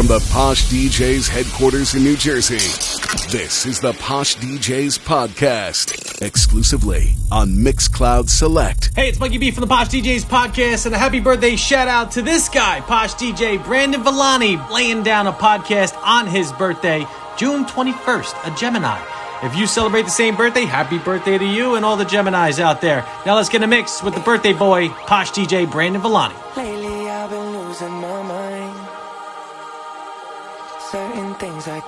from the Posh DJs headquarters in New Jersey. This is the Posh DJs podcast, exclusively on Mixcloud Select. Hey, it's Mikey B from the Posh DJs podcast, and a happy birthday shout out to this guy, Posh DJ Brandon Villani, laying down a podcast on his birthday, June 21st, a Gemini. If you celebrate the same birthday, happy birthday to you and all the Geminis out there. Now let's get a mix with the birthday boy, Posh DJ Brandon Villani. Lately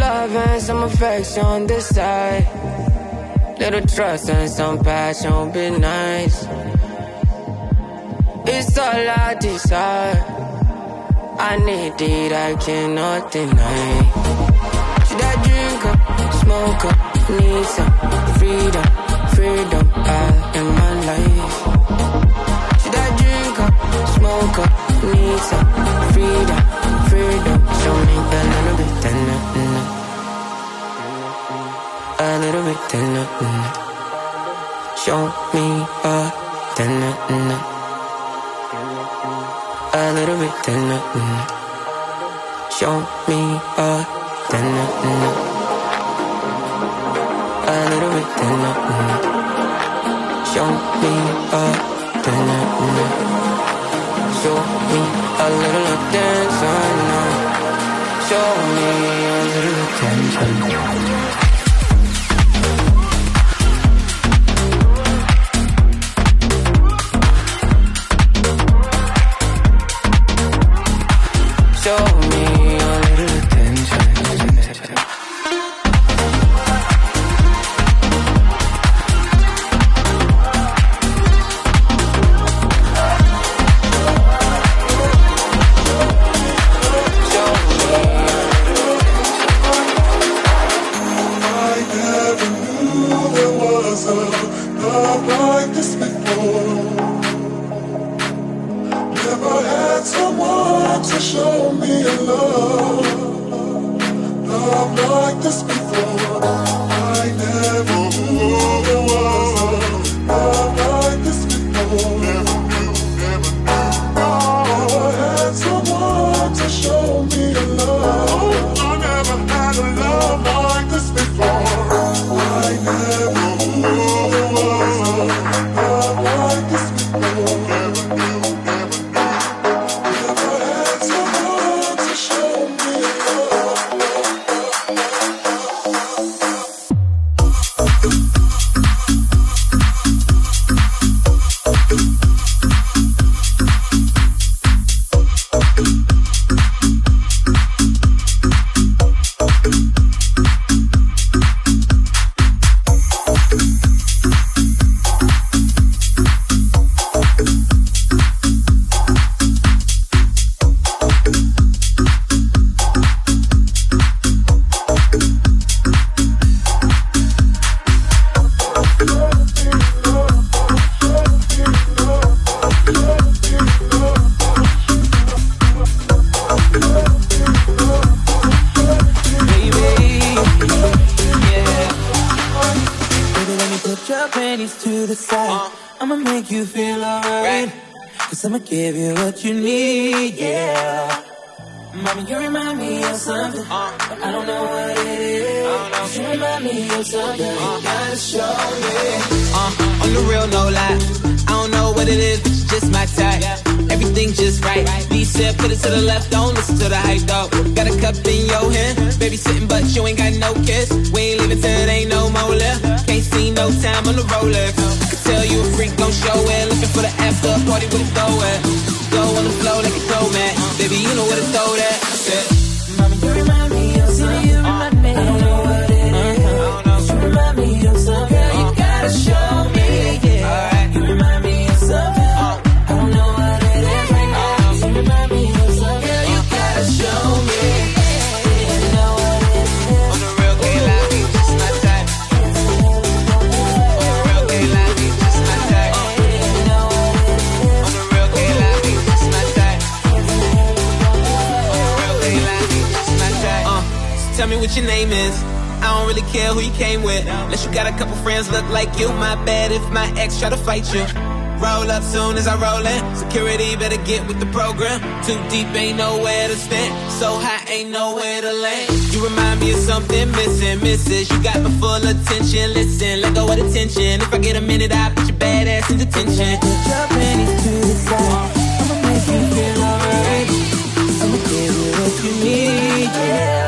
Love and some affection this side. Little trust and some passion be nice. It's all I desire. I need it, I cannot deny. Should I drink up, smoke up, need some freedom, freedom out in my life? Should I drink up, smoke up, need some a little bit, Show me a then a little bit, then Show me a then a little bit, then Show me a then Show me a little attention now. Show me a little attention. Like this before. focus. We ain't leaving till ain't no more left. Can't see no time on the roller. I can tell you a freak gon' show it. Looking for the after party with a throw it. Go on the flow like a dough man. Baby, you know where to throw that. what your name is. I don't really care who you came with. Unless you got a couple friends look like you. My bad if my ex try to fight you. Roll up soon as I roll in. Security better get with the program. Too deep, ain't nowhere to stand. So high, ain't nowhere to land. You remind me of something missing, Mrs. You got my full attention. Listen, let go of the tension. If I get a minute, I'll put your bad ass in detention. Put your panties to the side. I'ma make you feel alright. I'ma give you what you need. Yeah.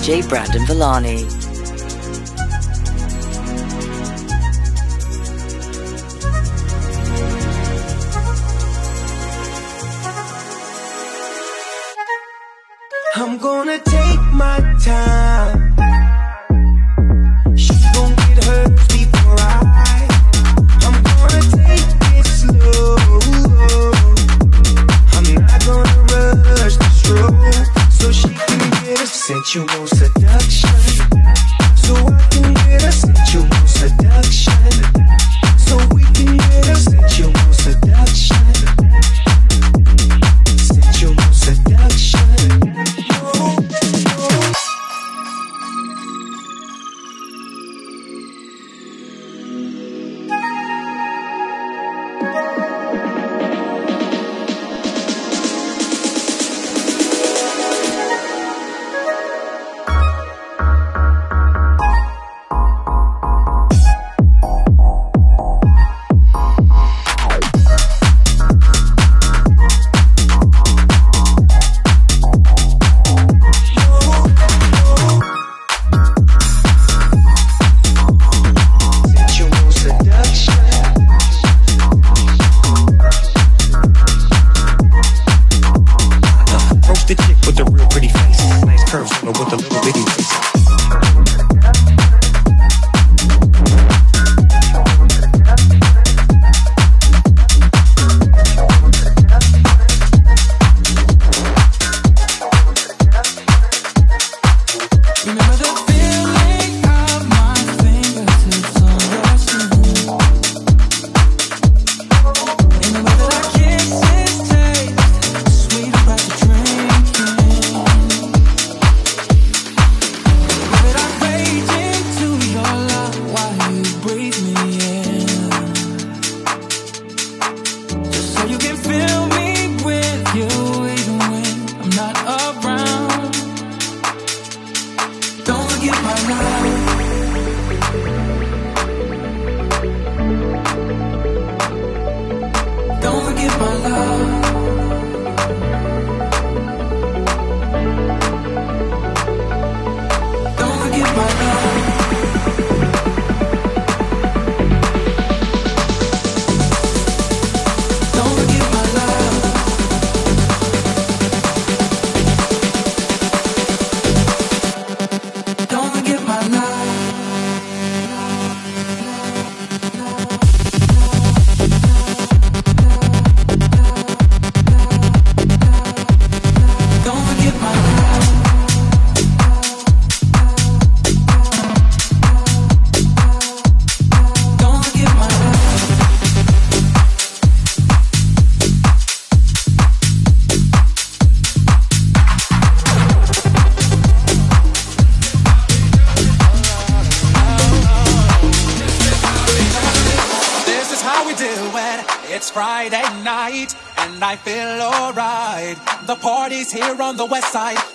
DJ Brandon Villani.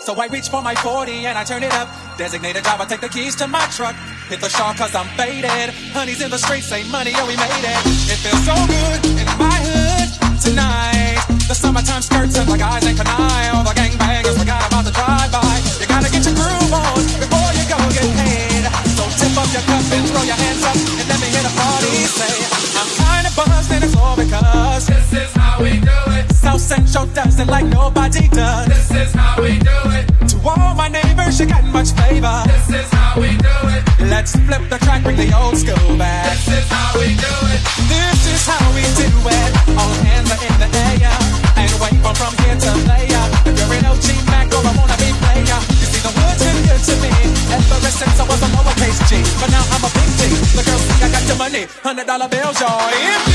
So I reach for my 40 and I turn it up. Designated driver, take the keys to my truck. Hit the shop cause I'm faded. Honey's in the streets, say money, oh, we made it. It feels so good in my hood tonight. The summertime skirts up like eyes ain't can I. All the gangbangers forgot about the drive-by. It. South Central does it like nobody does. This is how we do it. To all my neighbors, you got much flavor. This is how we do it. Let's flip the track, bring the old school back. This is how we do it. This is how we do it. All hands are in the air. And wave from here to there. If you're an OG Mac or a wannabe player, you see the wood's been good to me. Ever since I was a lowercase G. But now I'm a big G. The girls think I got the money. Hundred dollar bills, y'all.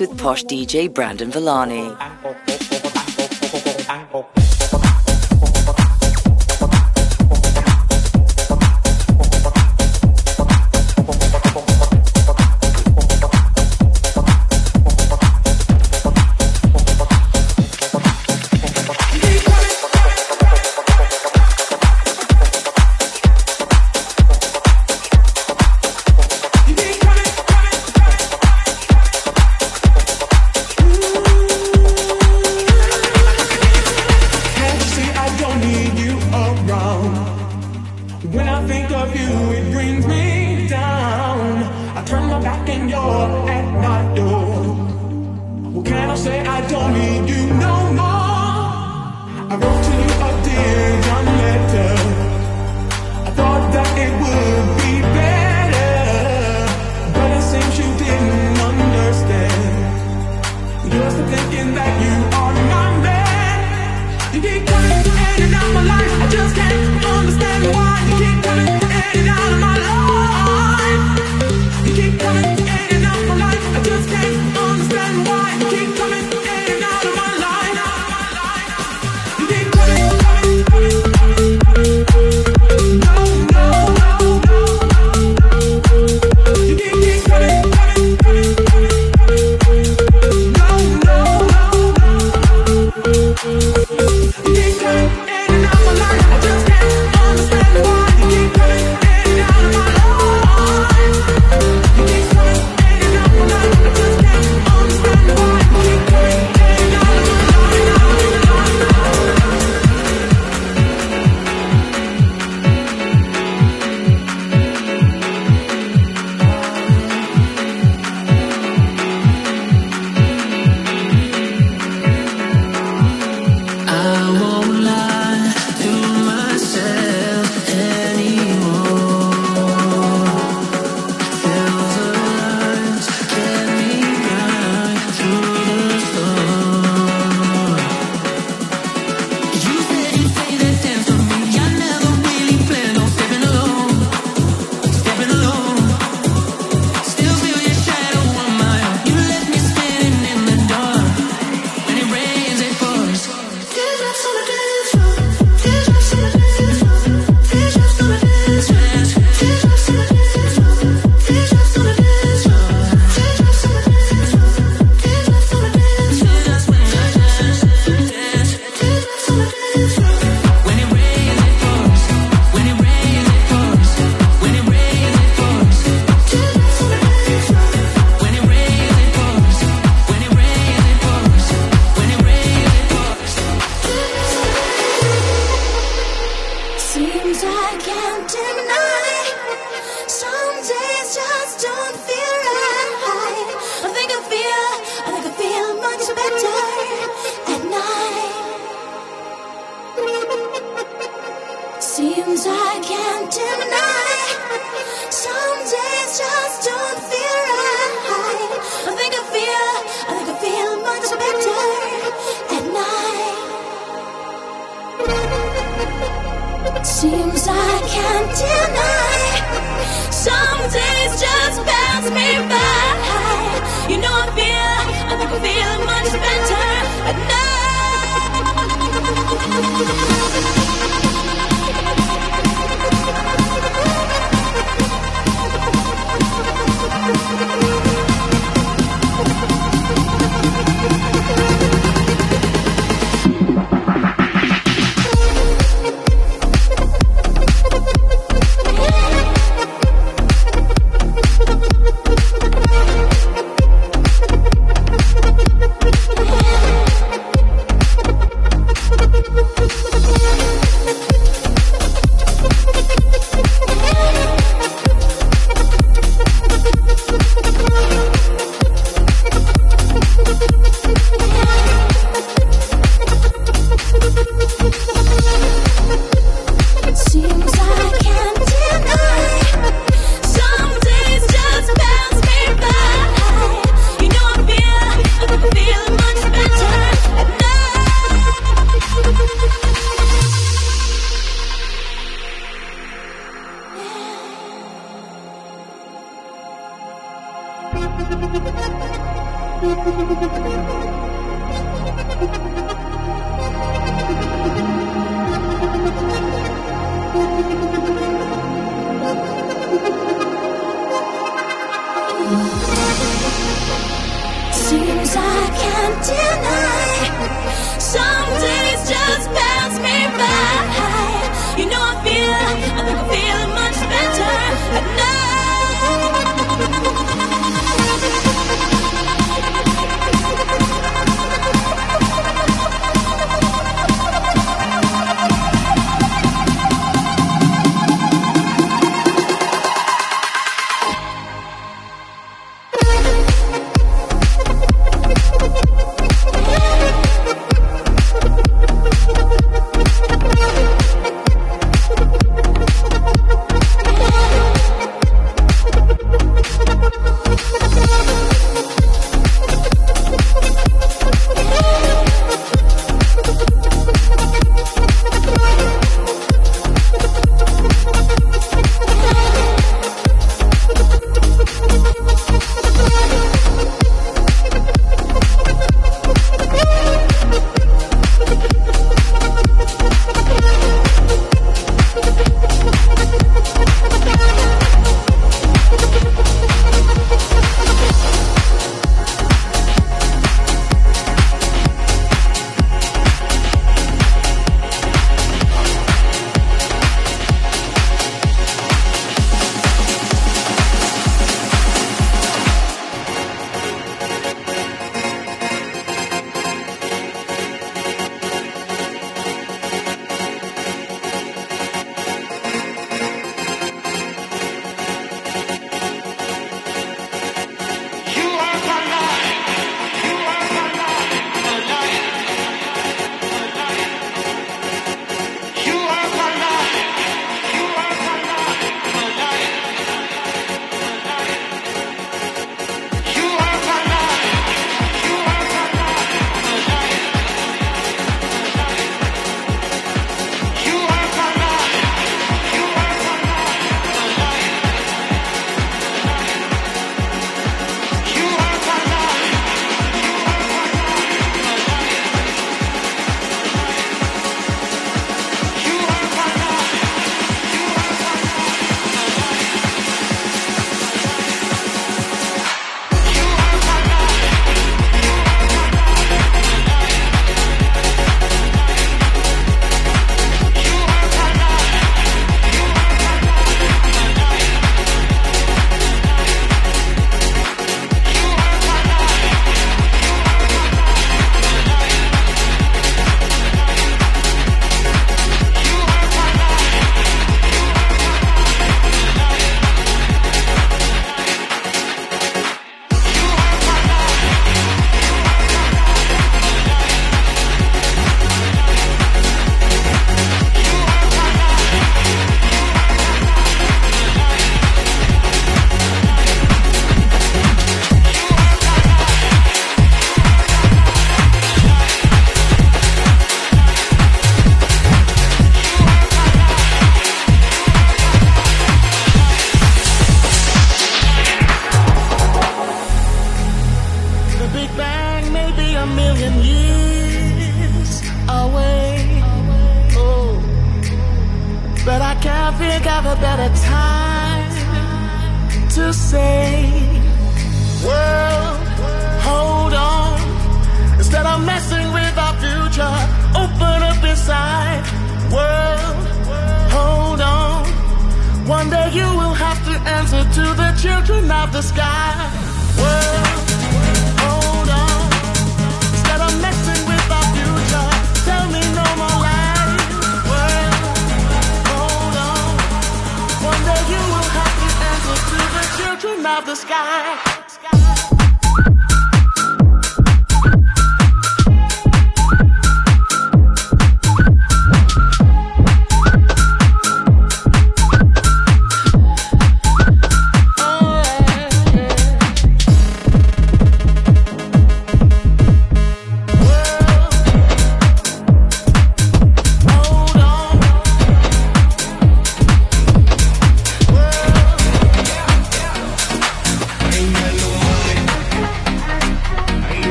With Posh DJ Brandon Villani.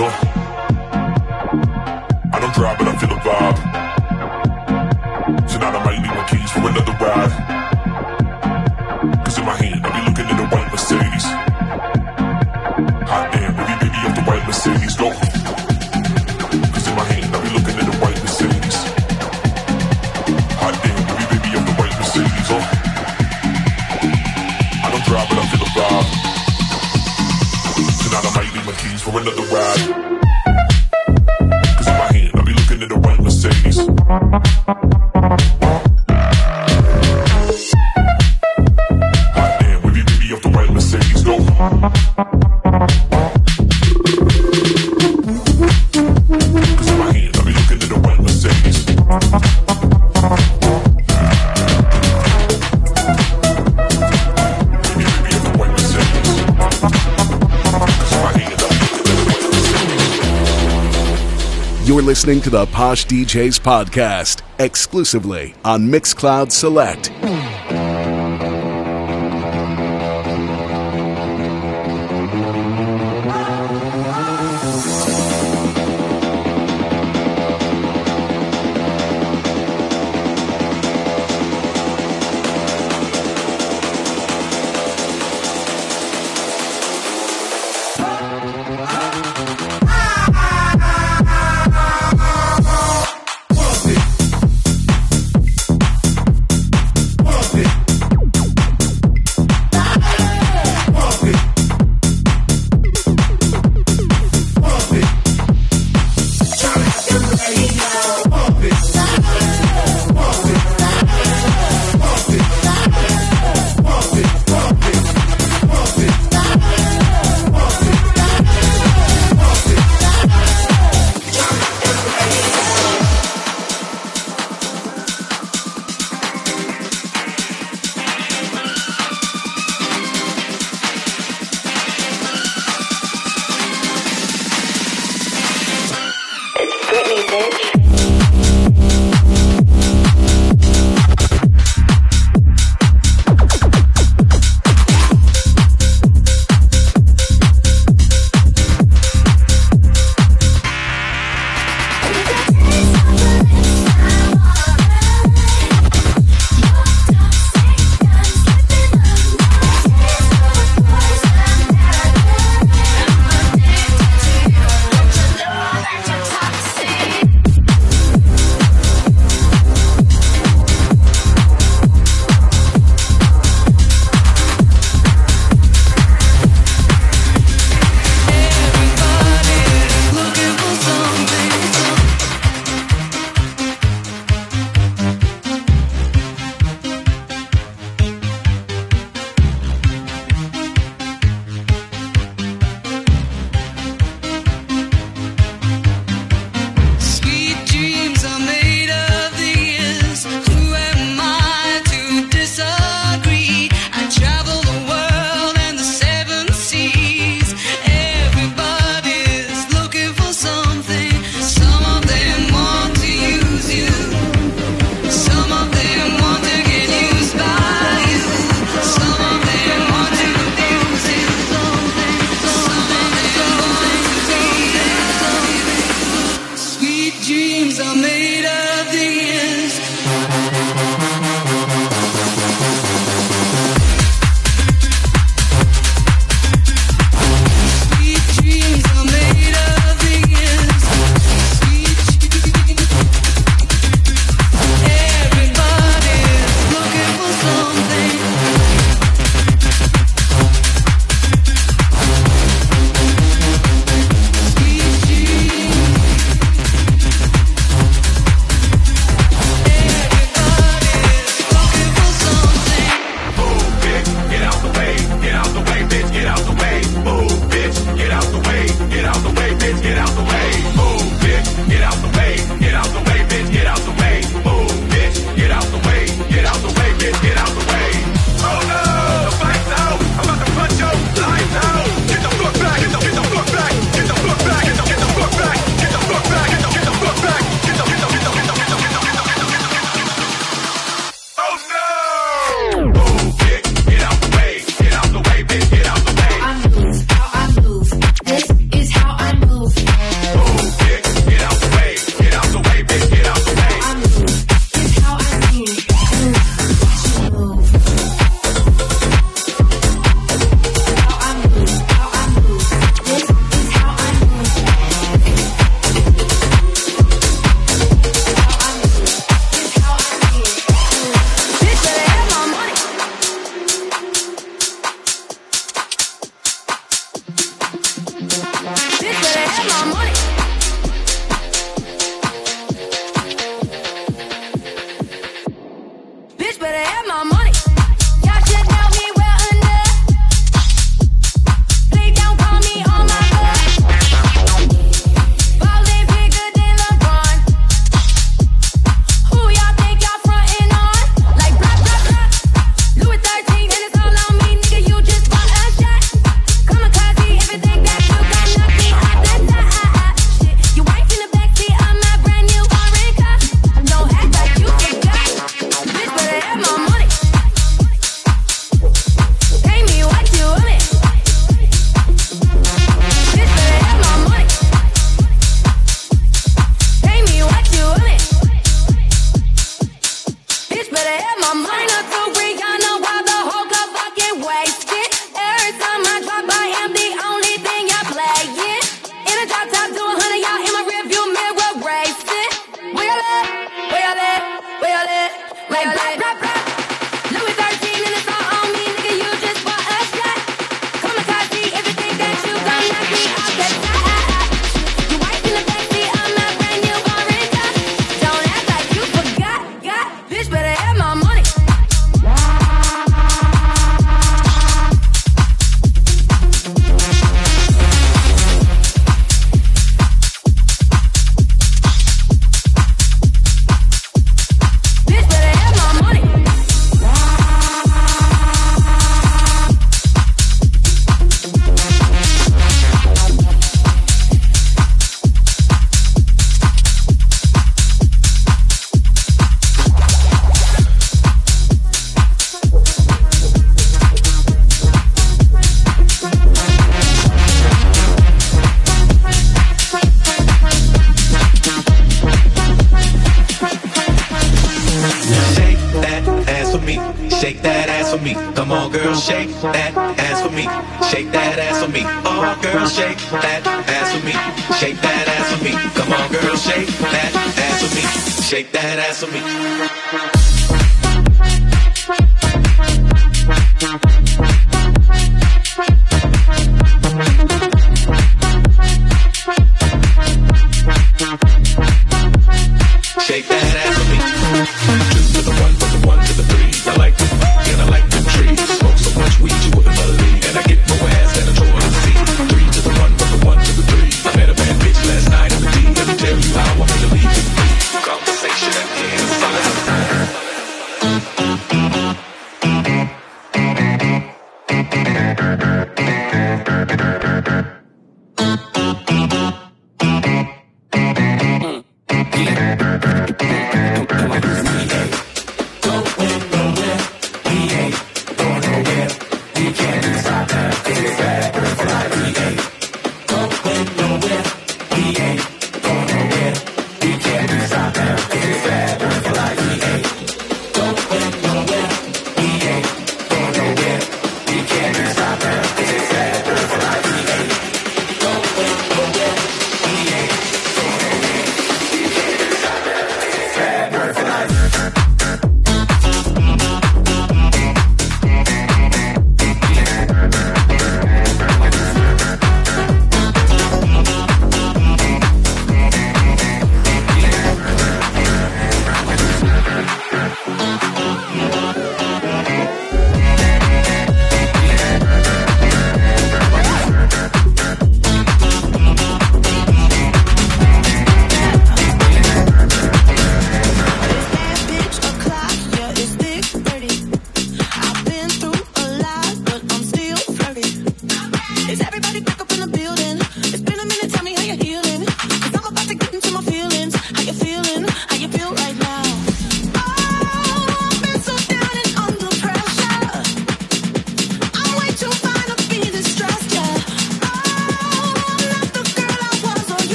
Zo. listening to the Posh DJs podcast exclusively on Mixcloud Select.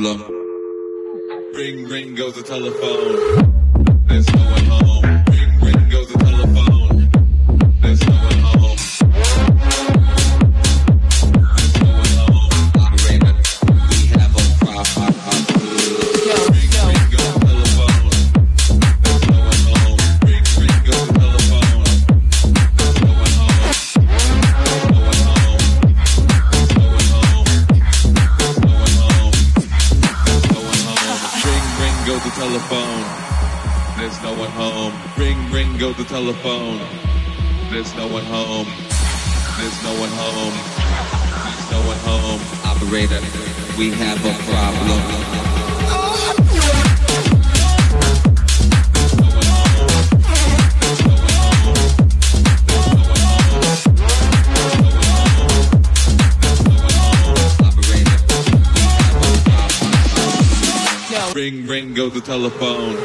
popular. There's no one home. There's no one home. There's no one home. Operator, we have a problem. Ring, ring, go the telephone.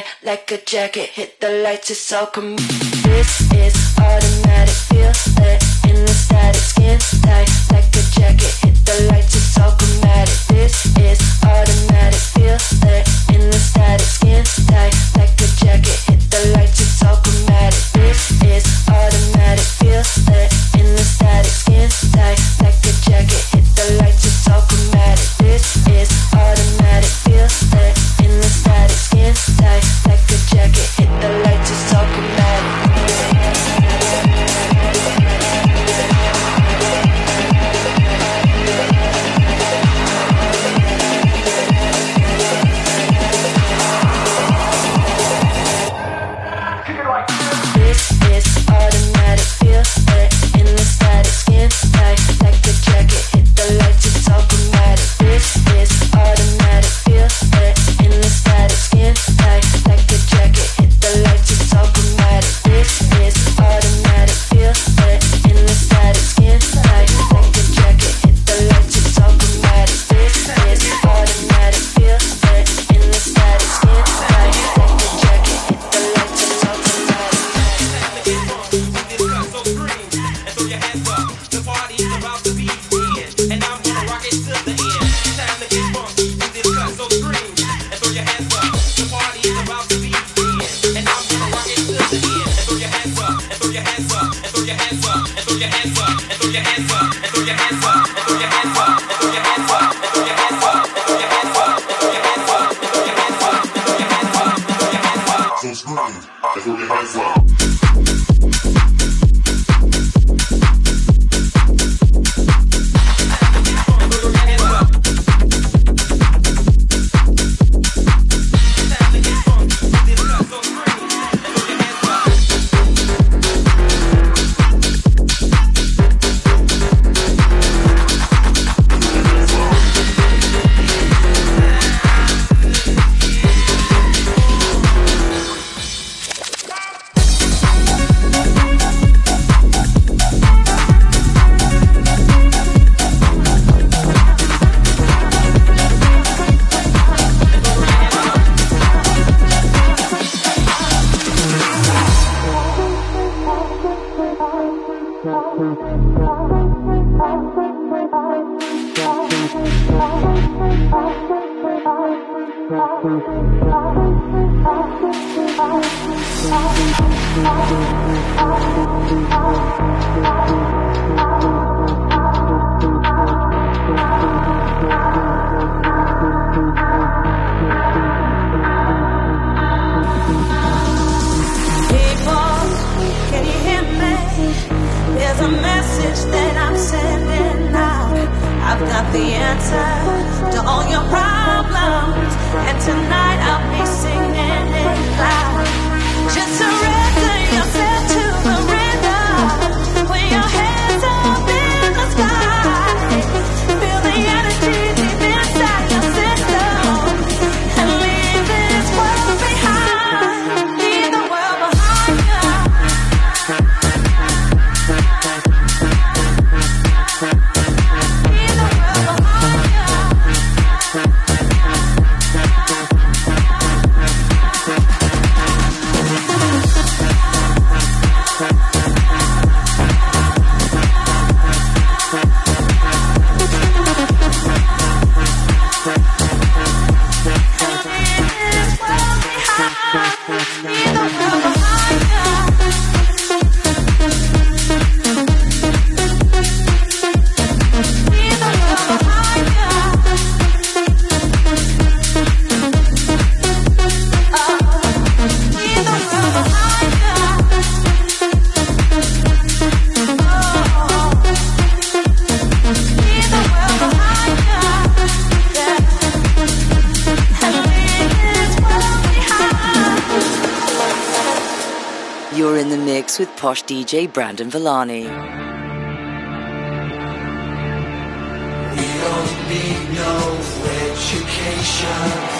night like a jacket hit the lights it's all come this is automatic feel that in the static skin tight like a jacket hit the lights it's all chromatic. This is automatic. You're Posh DJ Brandon Villani. We don't need no education.